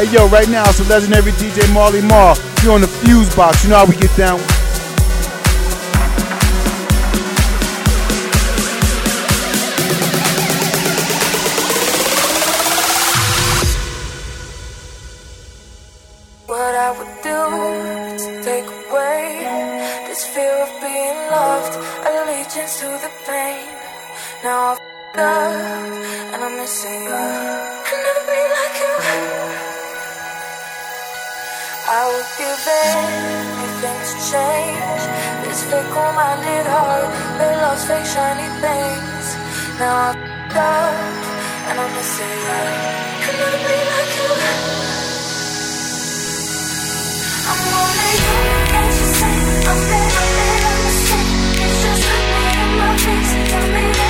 Hey yo, right now it's the legendary DJ Marley Marl. You're on the Fusebox. You know how we get down. those fake shiny things. Now I'm up and I'm missing you. Could never be like you. I'm only you, can't you see? I'm better than a mistake. You just look me in my face, tell me that.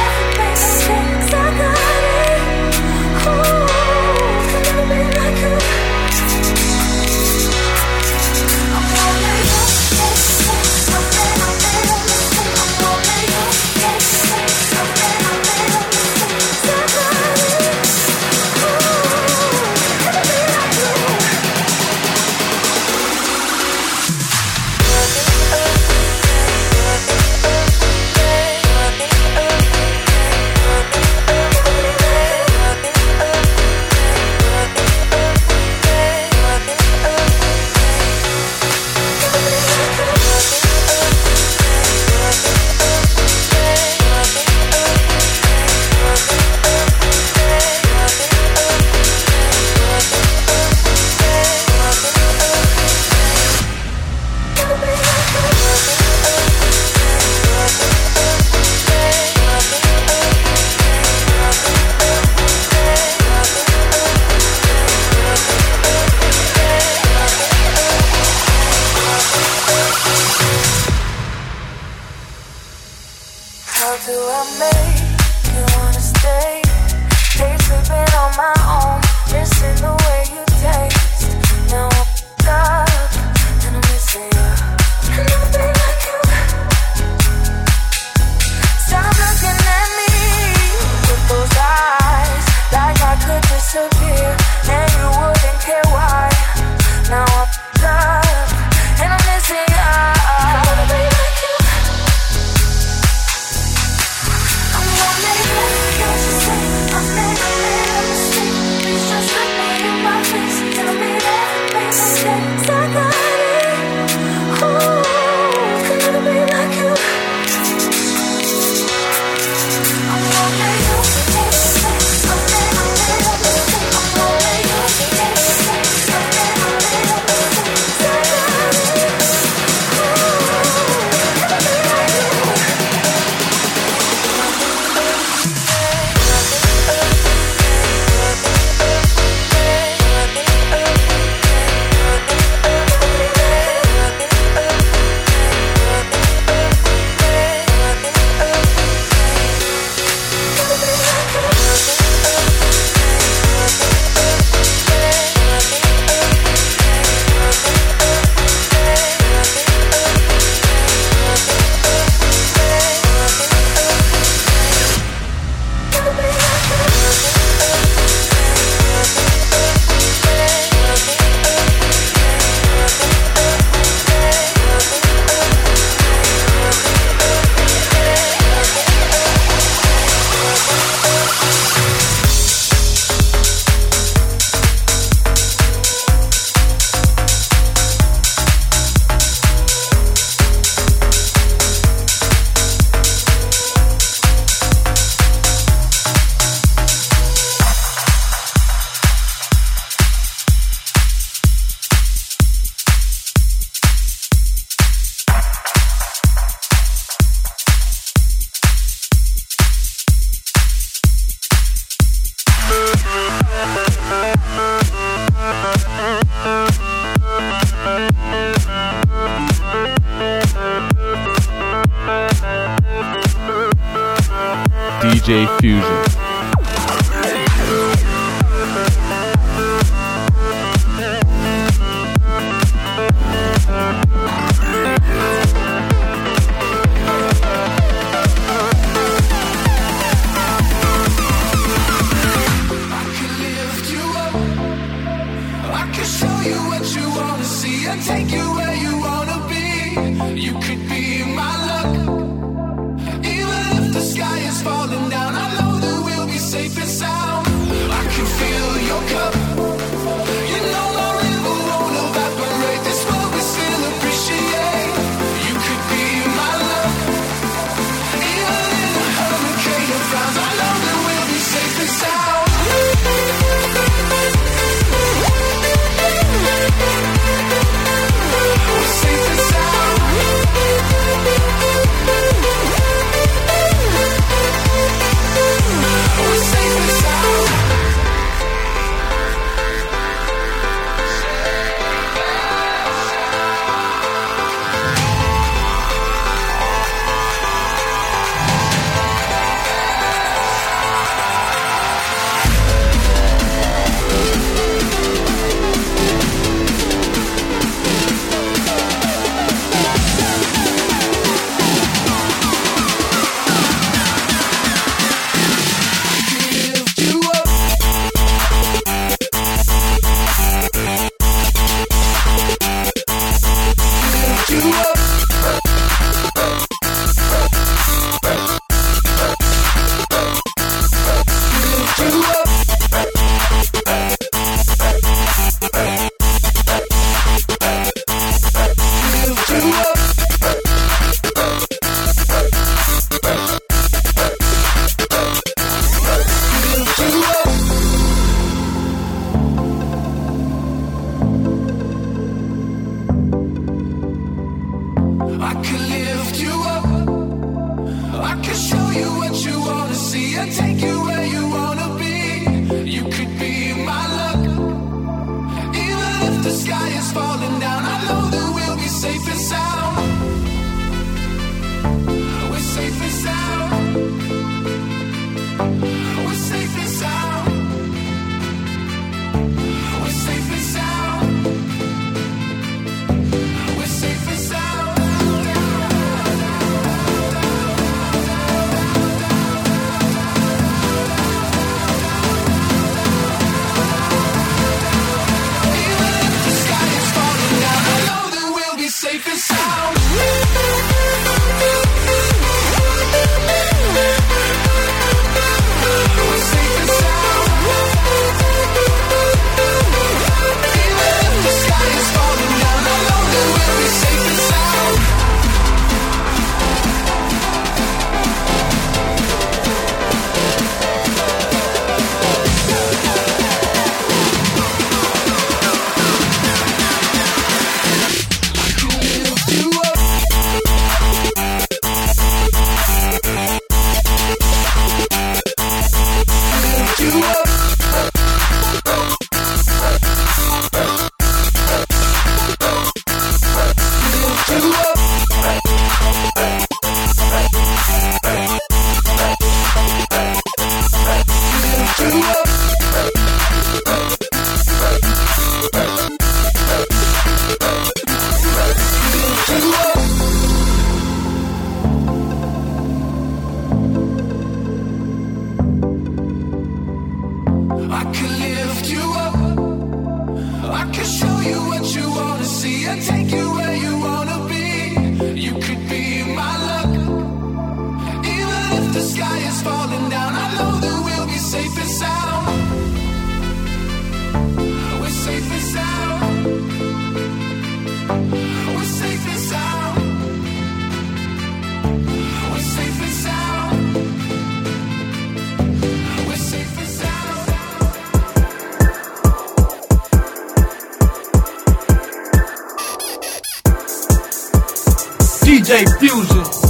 DJ Fusion.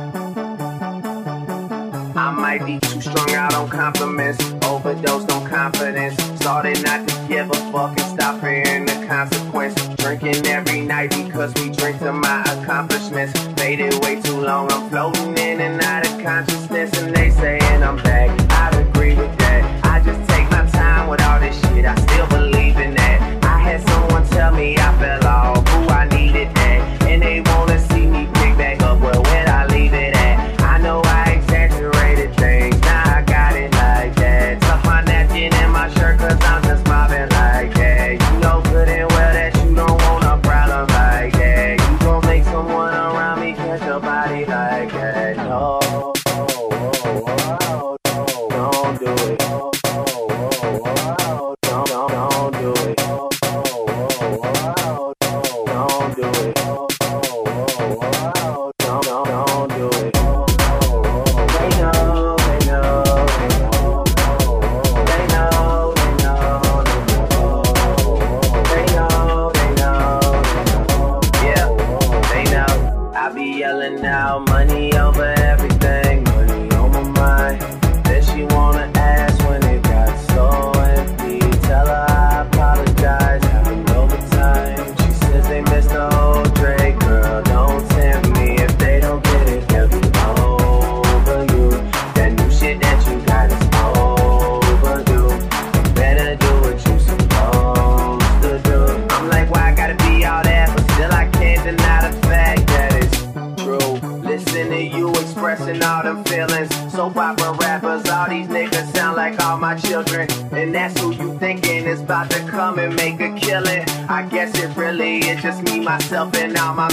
Myself, and all my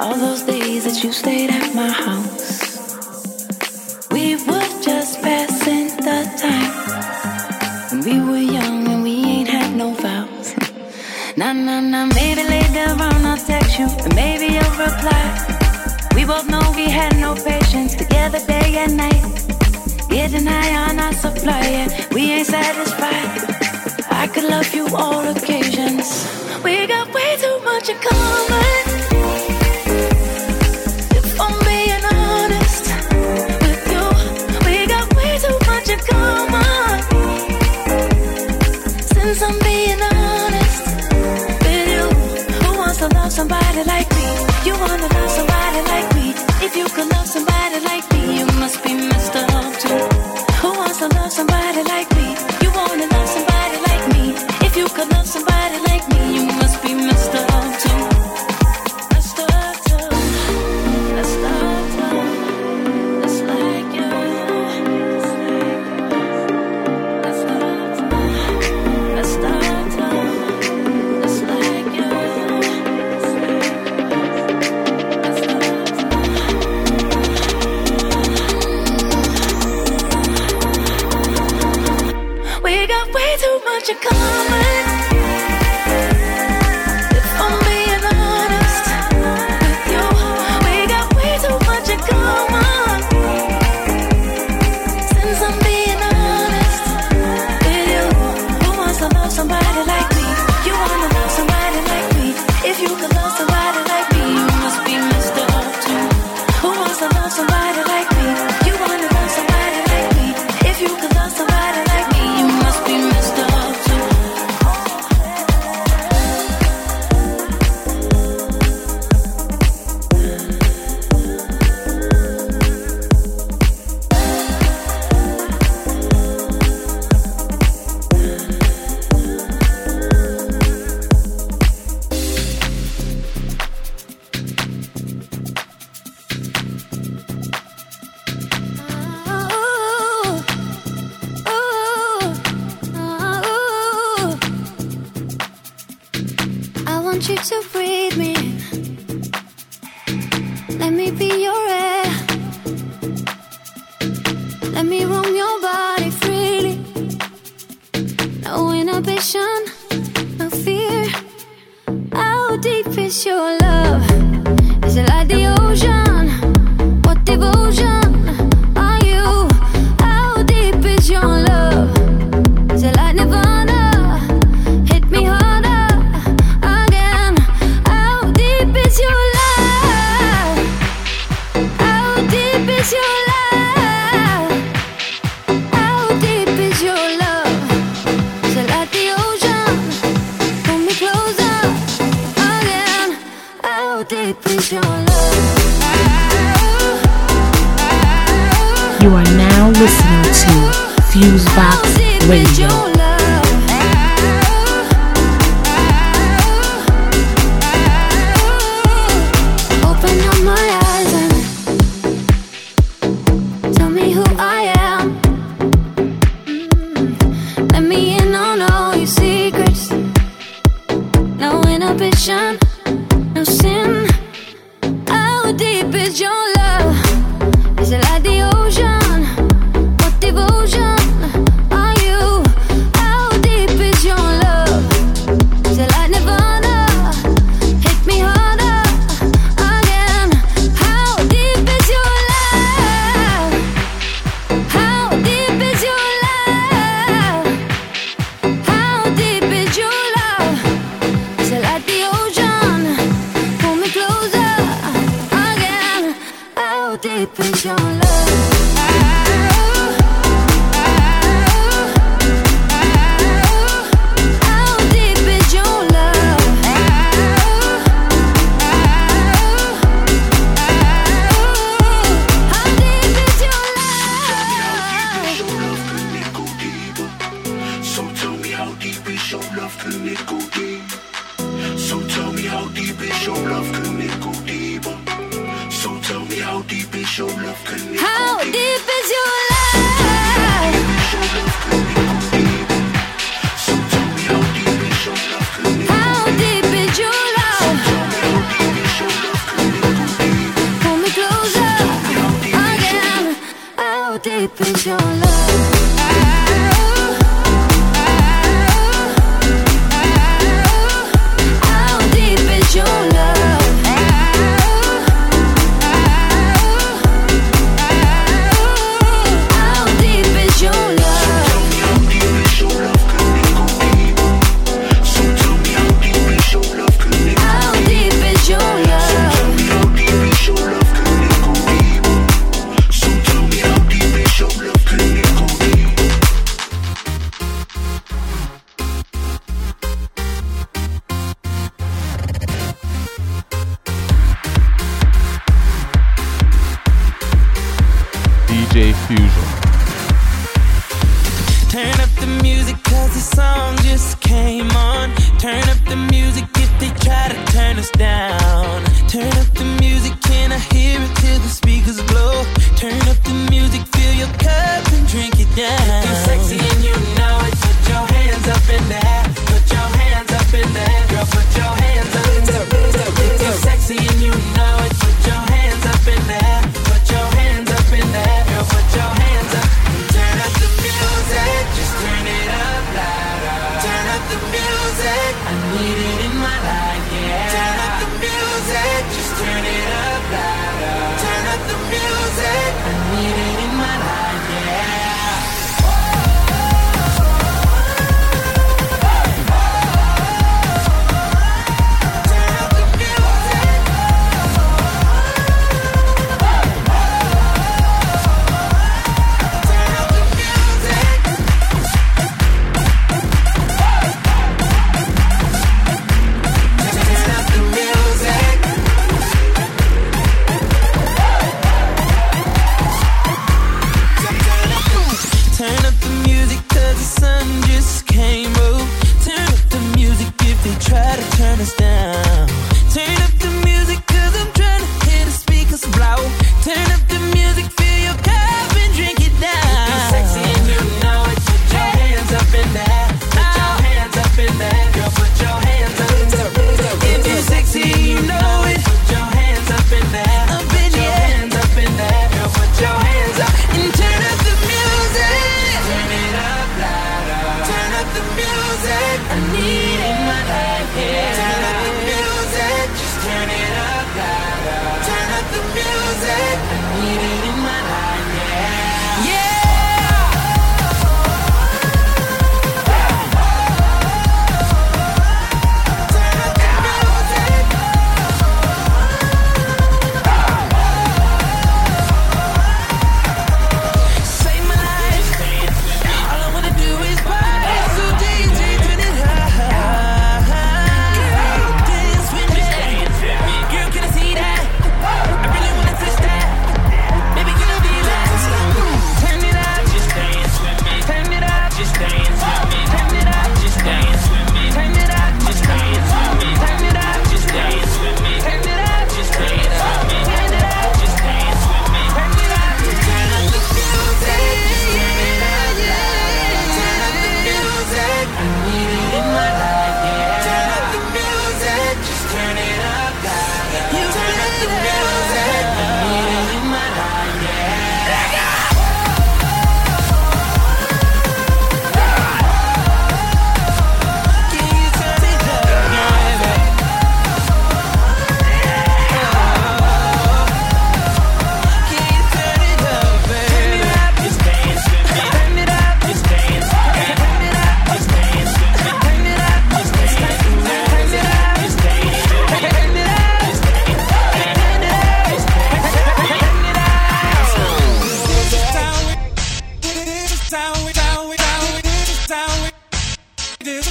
all those days that you stayed at my house. We were just passing the time. When we were young and we ain't had no vows. nah, nah, nah, maybe later on I'll text you and maybe you'll reply. We both know we had no patience together day and night. Getting high on our supply, we ain't satisfied. I could love you all occasions. We got way too much in common.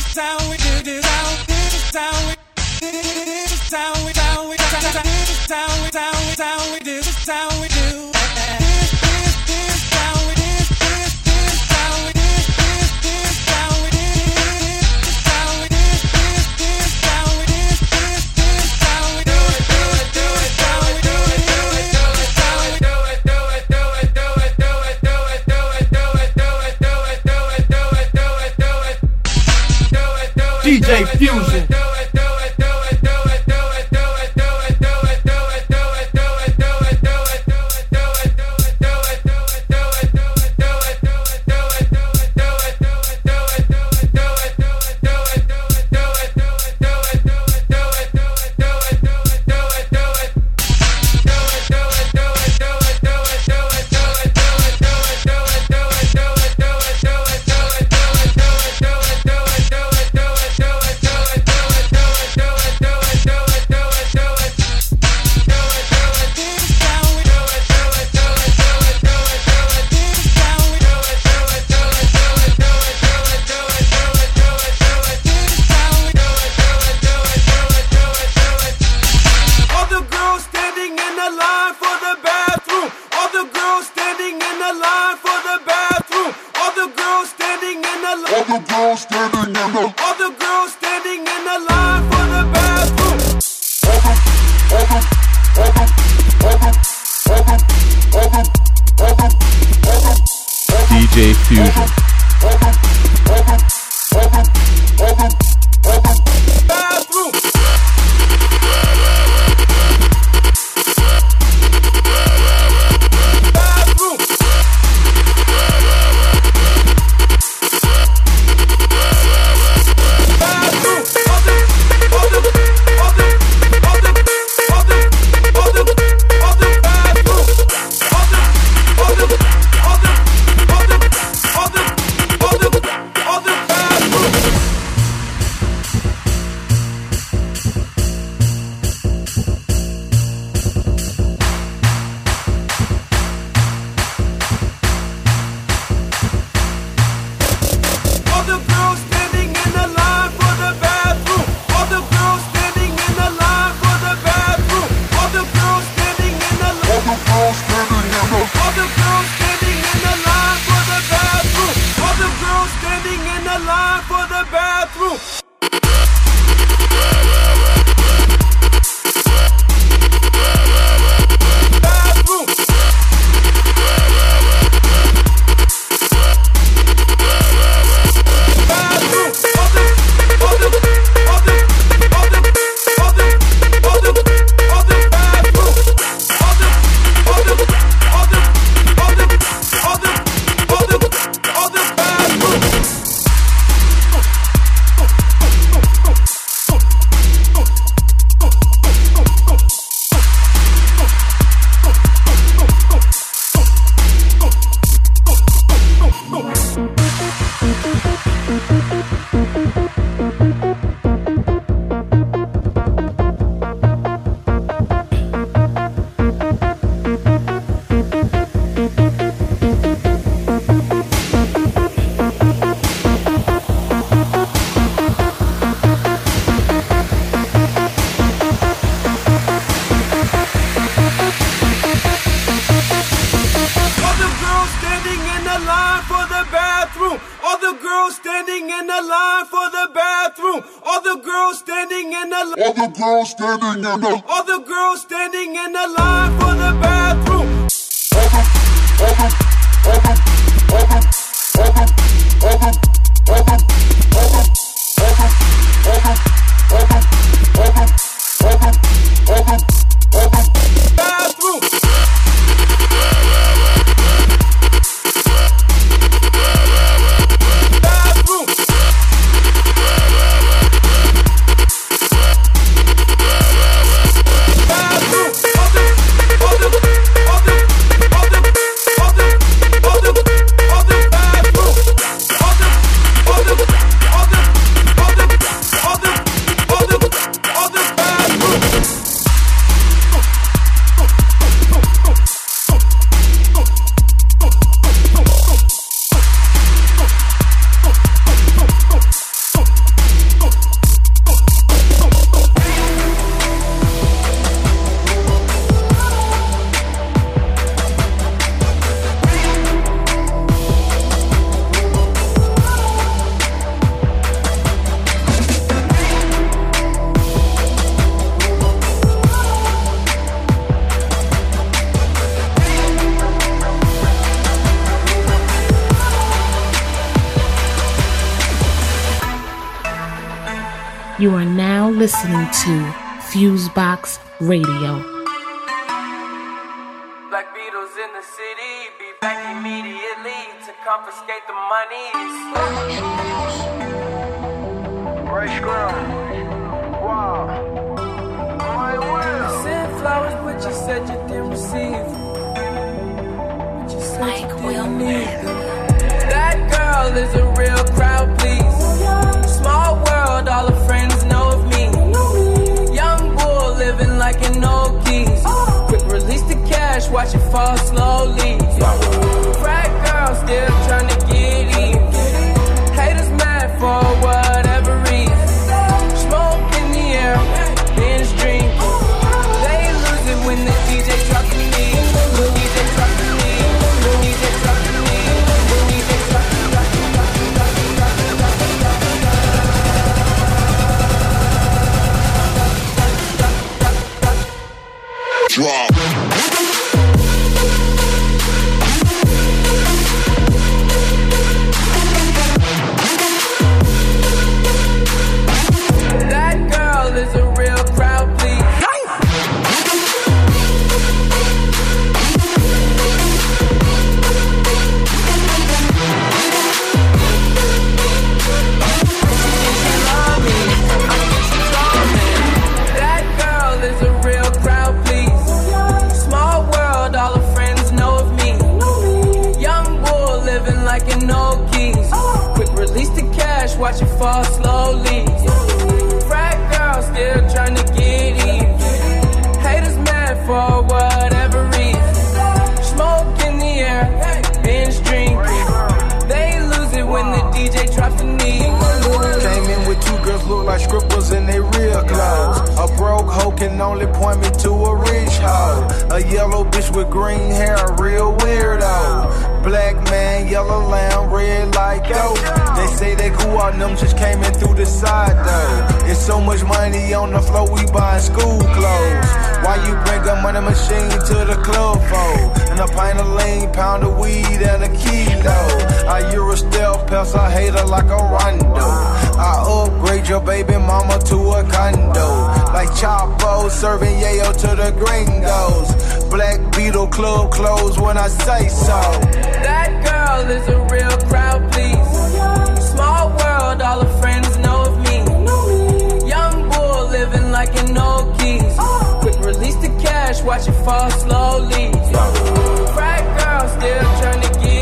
This is how we do. This is how we do. This is how we do. This is how we do. This is how we do. This is how we do. Filmes girl standing in the. Other the city, be back immediately to confiscate the monies. Right scrum. Wow. My will. Sent flowers, but you said you didn't receive. But you said you didn't need them. That girl is a real crowd, please. Small world, all her friends know of me. Young bull living like an old geese. Watch it fall slowly. Frat girl still trying can only point me to a rich hoe. A yellow bitch with green hair, a real weirdo. Black man, yellow lamb, red like goat. They say they cool out, them just came in through the side though. It's so much money on the floor, we buying school clothes. Why you bring a money machine to the club for? And a pint of lean, pound of weed, and a kilo. I Euro stealth pest, I hate her like a rondo. I upgrade your baby mama to a condo. Like Chapo serving yayo to the gringos. Black Beetle club closed when I say so. That girl is a real crowd, please. Small world, all her friends know of me. Young bull living like an old geese. Quick release the cash, watch it fall slowly. Frat girl still trying to get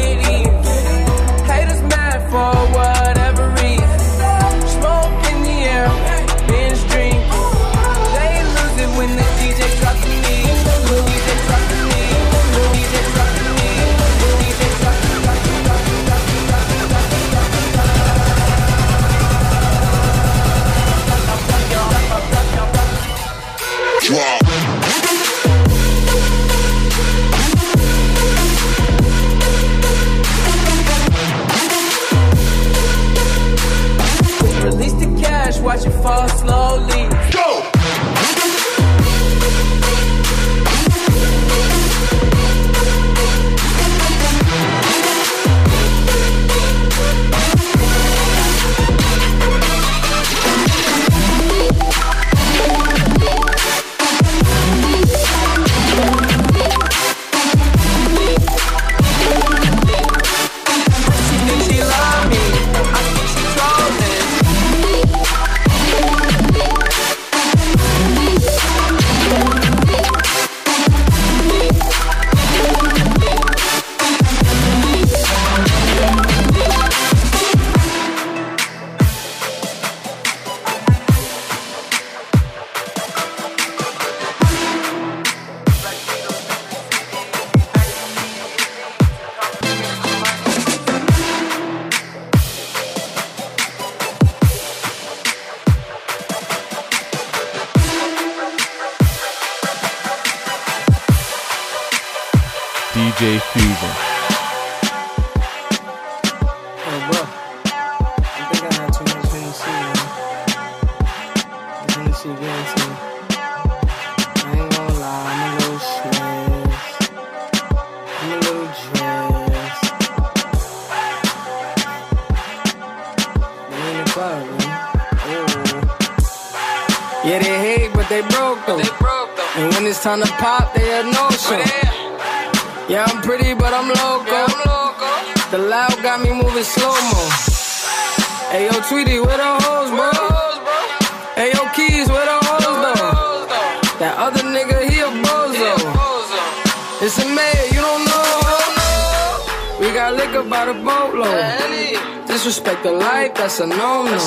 that's a no no.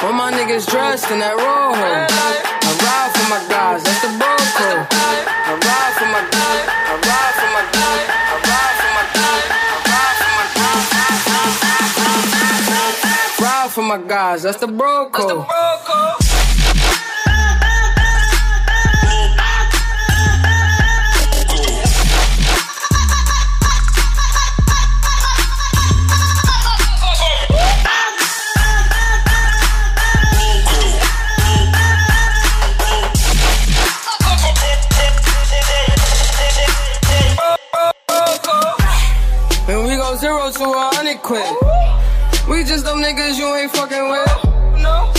All my niggas dressed in that rojo. I ride for my guys, that's the code. I ride for my guys, I ride for my guys, I ride for my guys, I ride for my guys. Ride for my guys, that's the bro That's the. Broco. Quick. We just them niggas you ain't fucking with. No.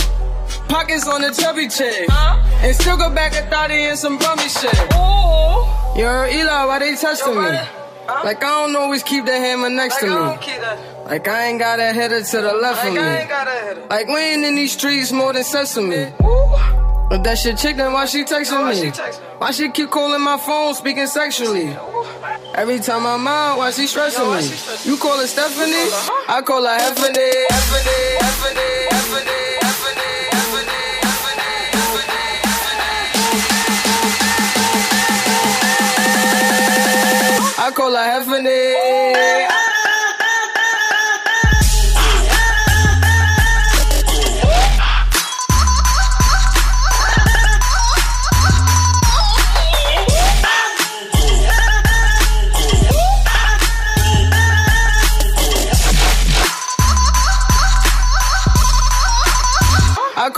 Pockets on the chubby chick. And still go back a thotty and some bummy shit. Ooh. Heard Eli, why they testing me? Like I don't always keep the hammer next to me. that. Like I ain't got a header to the left Like, of me. ain't got a. Like we ain't in these streets more than sesame. If that shit chick, then why she texting Why me? she texting me? Why she keep calling my phone, speaking sexually? Every time I'm out, why she stressing me? You call her Stephanie? Call her, huh? I call her Heffany. Effany, effany, effany, effany, effany, effany, effany, I call her Heffany.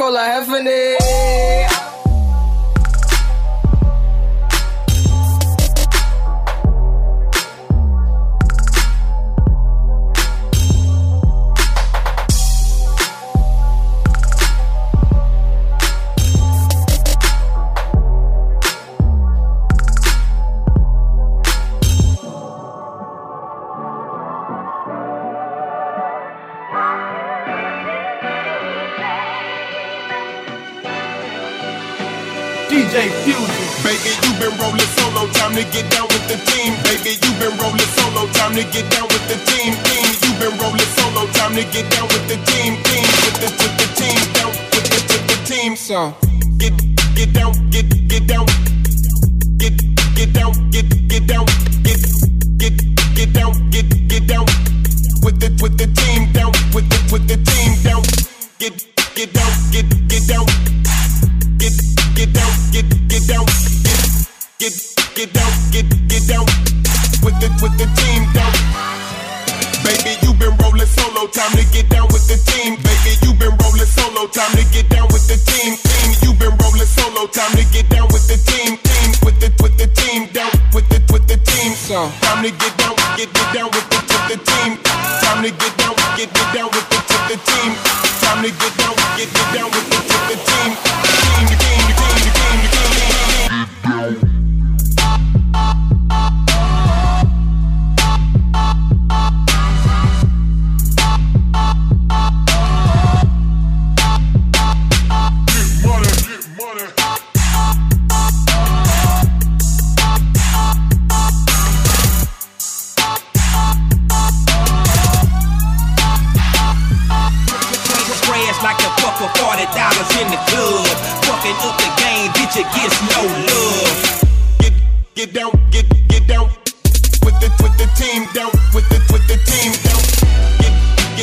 I call DJ Fusion. Baby, you been rolling solo, time to get down with the team. Baby, you been rolling solo, time to get down with the team. Team, you been rolling solo, time to get down with the team. Team, with the with the team, down with the with the team. So get get down, get get down, get get down, get get down, get get get down, get get down with the with the team, down with the with the team, down. Get get down, get Get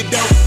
down,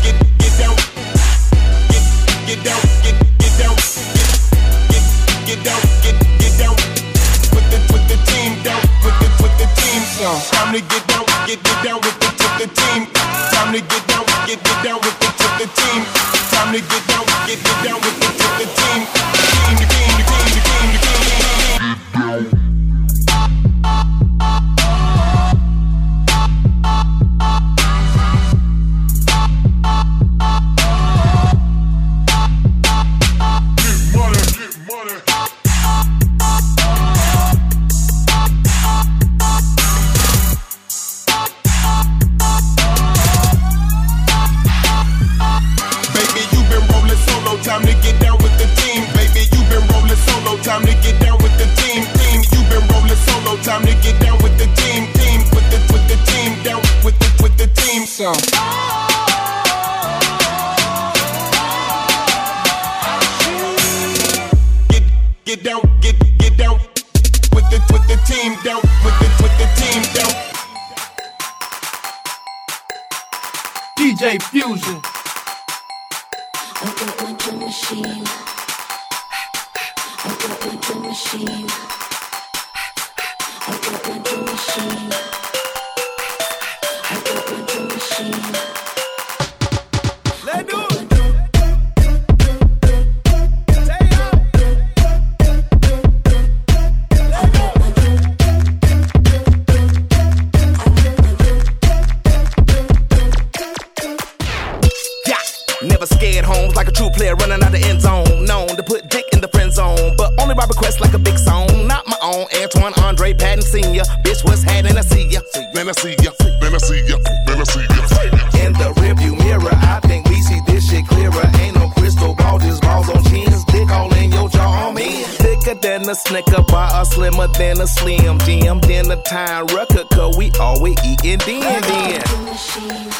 Antoine Andre Patton Sr. Bitch, what's happening? I see ya. Man, I see ya. Man, I see ya. Man, I see ya. In the rearview mirror, I think we see this shit clearer. Ain't no crystal ball, just balls on chins. Dick all in your jaw, man. Thicker than a snicker bar, slimmer than a slim. Jim, then a time record, cause we always eating then, then. Drum machine.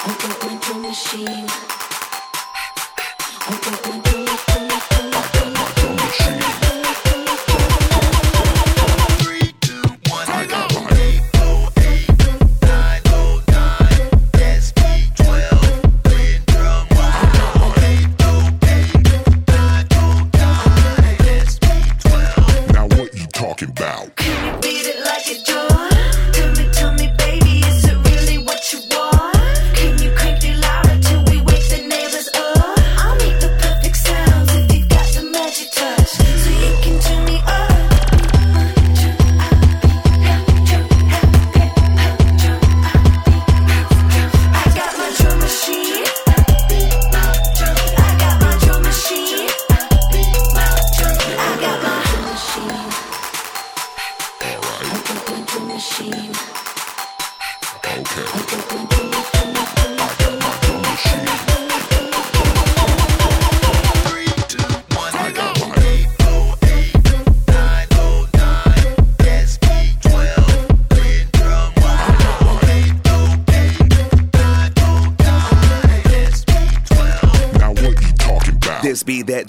I got my machine. I got my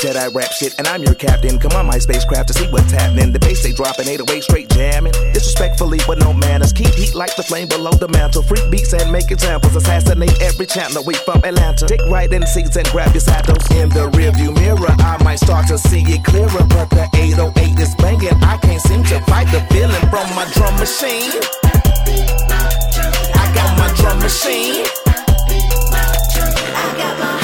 Jedi rap shit, and I'm your captain. Come on, my spacecraft to see what's happening. The bass they dropping, 808 straight jamming. Disrespectfully, with no manners. Keep heat like the flame below the mantle. Freak beats and make examples. Assassinate every channel. We from Atlanta. Take right in seats and grab your saddles. In the rearview mirror, I might start to see it clearer. But the 808 is banging. I can't seem to fight the feeling from my drum machine. I got my drum machine. I got my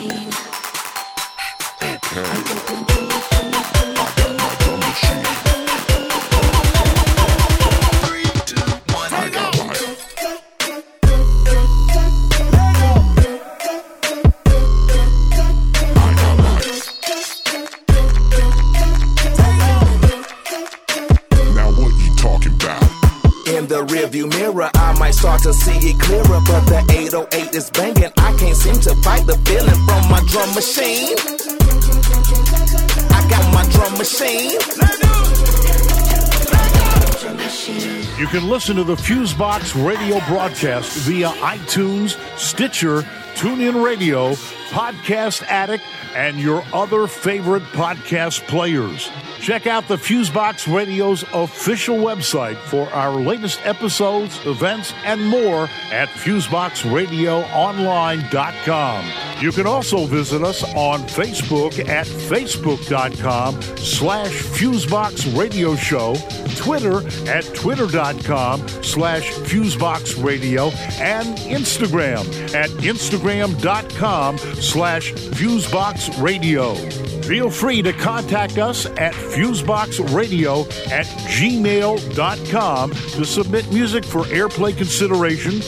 my rearview mirror, I might start to see it clearer, but the 808 is banging. I can't seem to fight the feeling from my drum machine. I got my drum machine. You can listen to the Fusebox radio broadcast via iTunes, Stitcher, TuneIn Radio, Podcast Addict, and your other favorite podcast players. Check out the Fusebox Radio's official website for our latest episodes, events, and more at FuseboxRadioOnline.com. You can also visit us on Facebook at Facebook.com slash Fusebox Radio Show, Twitter at Twitter.com slash Fusebox Radio, and Instagram at Instagram.com slash Fusebox Radio. Feel free to contact us at fuseboxradio at gmail.com to submit music for airplay consideration,